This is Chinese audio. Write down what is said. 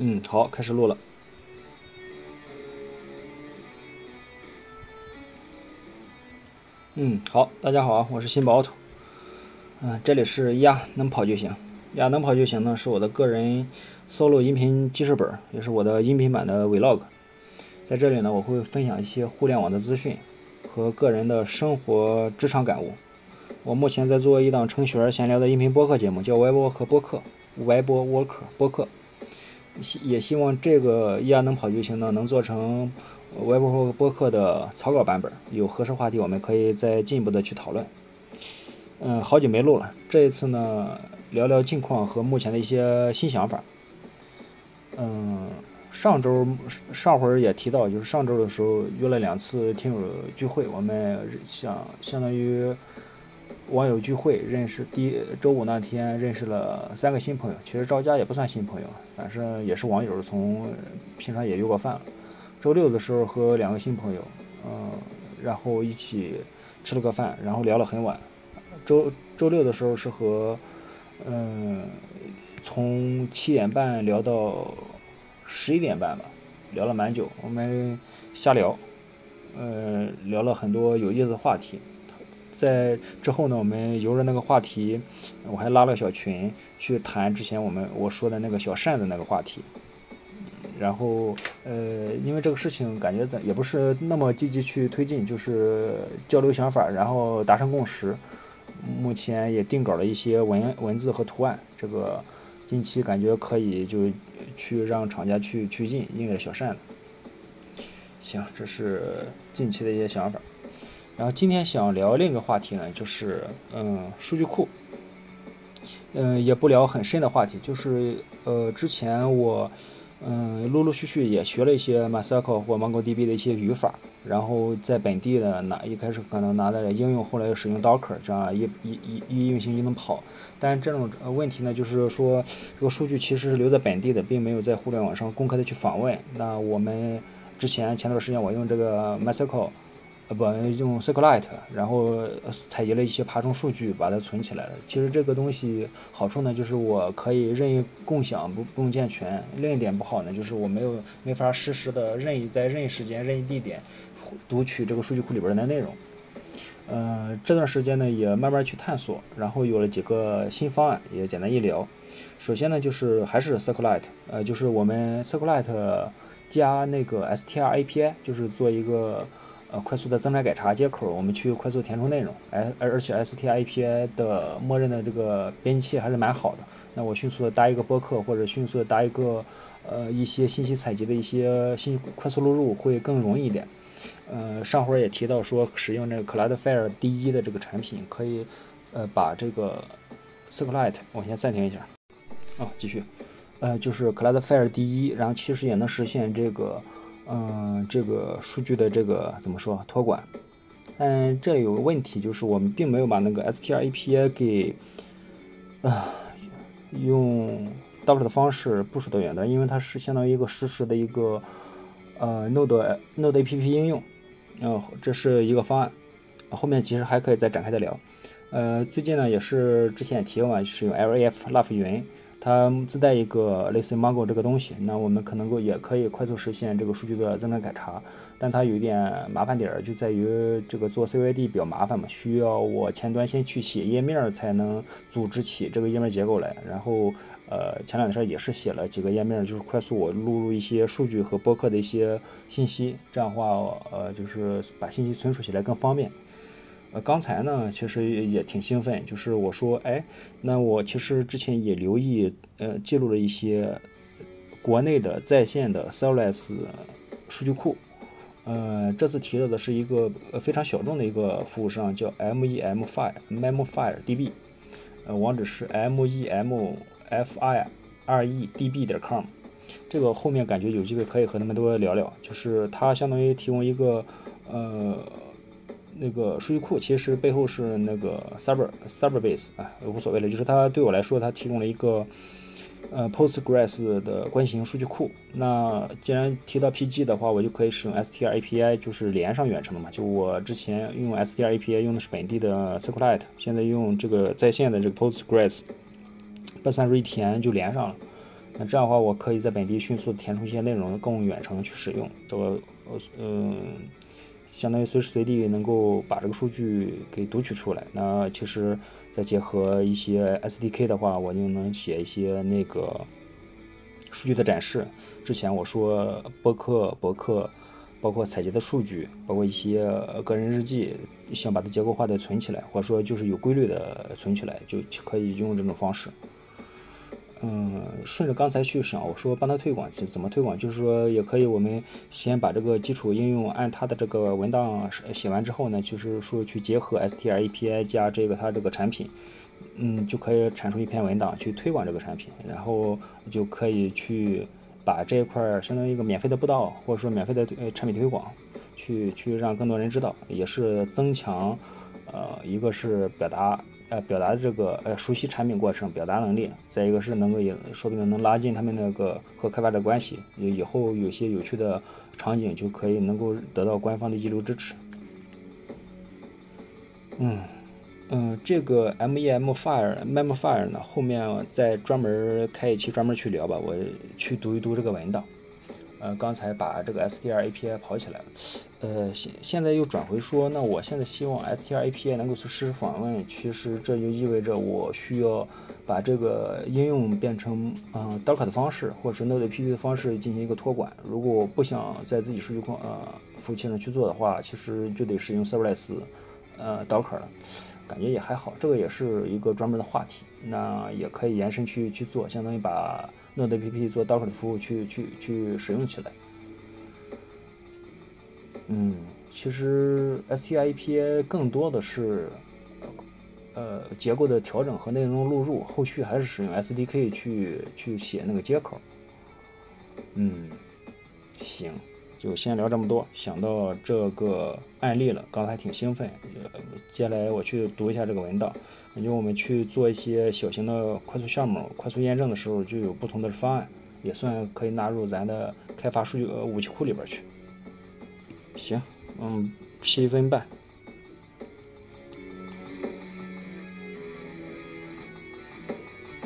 嗯，好，开始录了。嗯，好，大家好啊，我是新宝土。嗯，这里是呀，能跑就行。呀，能跑就行呢，是我的个人 solo 音频记事本，也是我的音频版的 vlog。在这里呢，我会分享一些互联网的资讯和个人的生活职场感悟。我目前在做一档程序员闲聊的音频播客节目，叫 Web 沃克播客，Web 沃克播客。希也希望这个一 r 能跑就行呢，能做成 Web 播客的草稿版本。有合适话题，我们可以再进一步的去讨论。嗯，好久没录了，这一次呢，聊聊近况和目前的一些新想法。嗯，上周上回也提到，就是上周的时候约了两次听友聚会，我们想相当于。网友聚会认识，第周五那天认识了三个新朋友，其实赵佳也不算新朋友，反正也是网友，从平常也约过饭。周六的时候和两个新朋友，嗯，然后一起吃了个饭，然后聊了很晚。周周六的时候是和，嗯，从七点半聊到十一点半吧，聊了蛮久，我们瞎聊，呃，聊了很多有意思的话题。在之后呢，我们由着那个话题，我还拉了个小群去谈之前我们我说的那个小扇子那个话题。然后，呃，因为这个事情感觉也不是那么积极去推进，就是交流想法，然后达成共识。目前也定稿了一些文文字和图案，这个近期感觉可以就去让厂家去去印印个小扇子。行，这是近期的一些想法。然后今天想聊另一个话题呢，就是嗯数据库，嗯也不聊很深的话题，就是呃之前我嗯陆陆续续也学了一些 MySQL 或 MongoDB 的一些语法，然后在本地的拿一开始可能拿在应用，后来又使用 Docker，这样一一一一运行就能跑。但这种问题呢，就是说这个数据其实是留在本地的，并没有在互联网上公开的去访问。那我们之前前段时间我用这个 MySQL。呃不用 SQLite，然后采集了一些爬虫数据，把它存起来了。其实这个东西好处呢，就是我可以任意共享，不不用健全。另一点不好呢，就是我没有没法实时的任意在任意时间、任意地点读取这个数据库里边的内容。嗯，这段时间呢也慢慢去探索，然后有了几个新方案，也简单一聊。首先呢就是还是 SQLite，呃就是我们 SQLite 加那个 str API，就是做一个。呃，快速的增改查接口，我们去快速填充内容，哎，而而且 STIPI 的默认的这个编辑器还是蛮好的。那我迅速的搭一个播客，或者迅速的搭一个呃一些信息采集的一些信息快速录入会更容易一点。呃，上回也提到说，使用这个 Cloudflare 第一的这个产品，可以呃把这个 SQLite，我先暂停一下，哦，继续，呃，就是 Cloudflare 第一，然后其实也能实现这个。嗯，这个数据的这个怎么说托管？但这有个问题，就是我们并没有把那个 str API 给啊用 Docker 的方式部署到远端，因为它是相当于一个实时的一个呃 Node Node App 应用。嗯，这是一个方案，后面其实还可以再展开的聊。呃，最近呢也是之前也提过嘛，使用 LAF Love 云。它自带一个类似于 Mongo 这个东西，那我们可能够也可以快速实现这个数据的增长改查，但它有一点麻烦点儿，就在于这个做 CYD 比较麻烦嘛，需要我前端先去写页面才能组织起这个页面结构来。然后，呃，前两天也是写了几个页面，就是快速我录入一些数据和播客的一些信息，这样的话，呃，就是把信息存储起来更方便。呃，刚才呢，其实也挺兴奋，就是我说，哎，那我其实之前也留意，呃，记录了一些国内的在线的 Serverless 数据库，呃，这次提到的是一个非常小众的一个服务商，叫 MEMFire MEMFire DB，呃，网址是 MEMFire 二 E DB 点 com，这个后面感觉有机会可以和他们多聊聊，就是它相当于提供一个，呃。那个数据库其实背后是那个 server server base 啊，无所谓了。就是它对我来说，它提供了一个呃 Postgres 的关系型数据库。那既然提到 PG 的话，我就可以使用 str API，就是连上远程的嘛。就我之前用 str API 用的是本地的 SQLite，现在用这个在线的这个 Postgres，把参数一填就连上了。那这样的话，我可以在本地迅速填充一些内容，供远程去使用。这个呃嗯，相当于随时随地能够把这个数据给读取出来。那其实再结合一些 SDK 的话，我就能写一些那个数据的展示。之前我说播客博客。包括采集的数据，包括一些个人日记，想把它结构化的存起来，或者说就是有规律的存起来，就可以用这种方式。嗯，顺着刚才去想，我说帮他推广，怎么推广？就是说也可以，我们先把这个基础应用按他的这个文档写完之后呢，就是说去结合 STR API 加这个它这个产品，嗯，就可以产出一篇文档去推广这个产品，然后就可以去。把这一块儿相当于一个免费的布道，或者说免费的呃产品推广，去去让更多人知道，也是增强，呃，一个是表达呃表达这个呃熟悉产品过程表达能力，再一个是能够也说不定能拉近他们那个和开发者关系，以后有些有趣的场景就可以能够得到官方的一流支持。嗯。嗯，这个 MEM file mem file 呢，后面再专门开一期专门去聊吧。我去读一读这个文档。呃，刚才把这个 SDR API 跑起来了。呃，现现在又转回说，那我现在希望 SDR API 能够实时访问。其实这就意味着我需要把这个应用变成嗯 Docker 的方式，或者是 NodePP 的方式进行一个托管。如果我不想在自己数据库呃服务器上去做的话，其实就得使用 Serverless 呃 Docker 了。感觉也还好，这个也是一个专门的话题，那也可以延伸去去做，相当于把 Node APP 做 Docker 的服务去去去使用起来。嗯，其实 STI API 更多的是呃结构的调整和内容录入，后续还是使用 SDK 去去写那个接口。嗯，行。就先聊这么多，想到这个案例了，刚才挺兴奋。接下来我去读一下这个文档，感觉我们去做一些小型的快速项目、快速验证的时候，就有不同的方案，也算可以纳入咱的开发数据呃武器库里边去。行，嗯，七分半。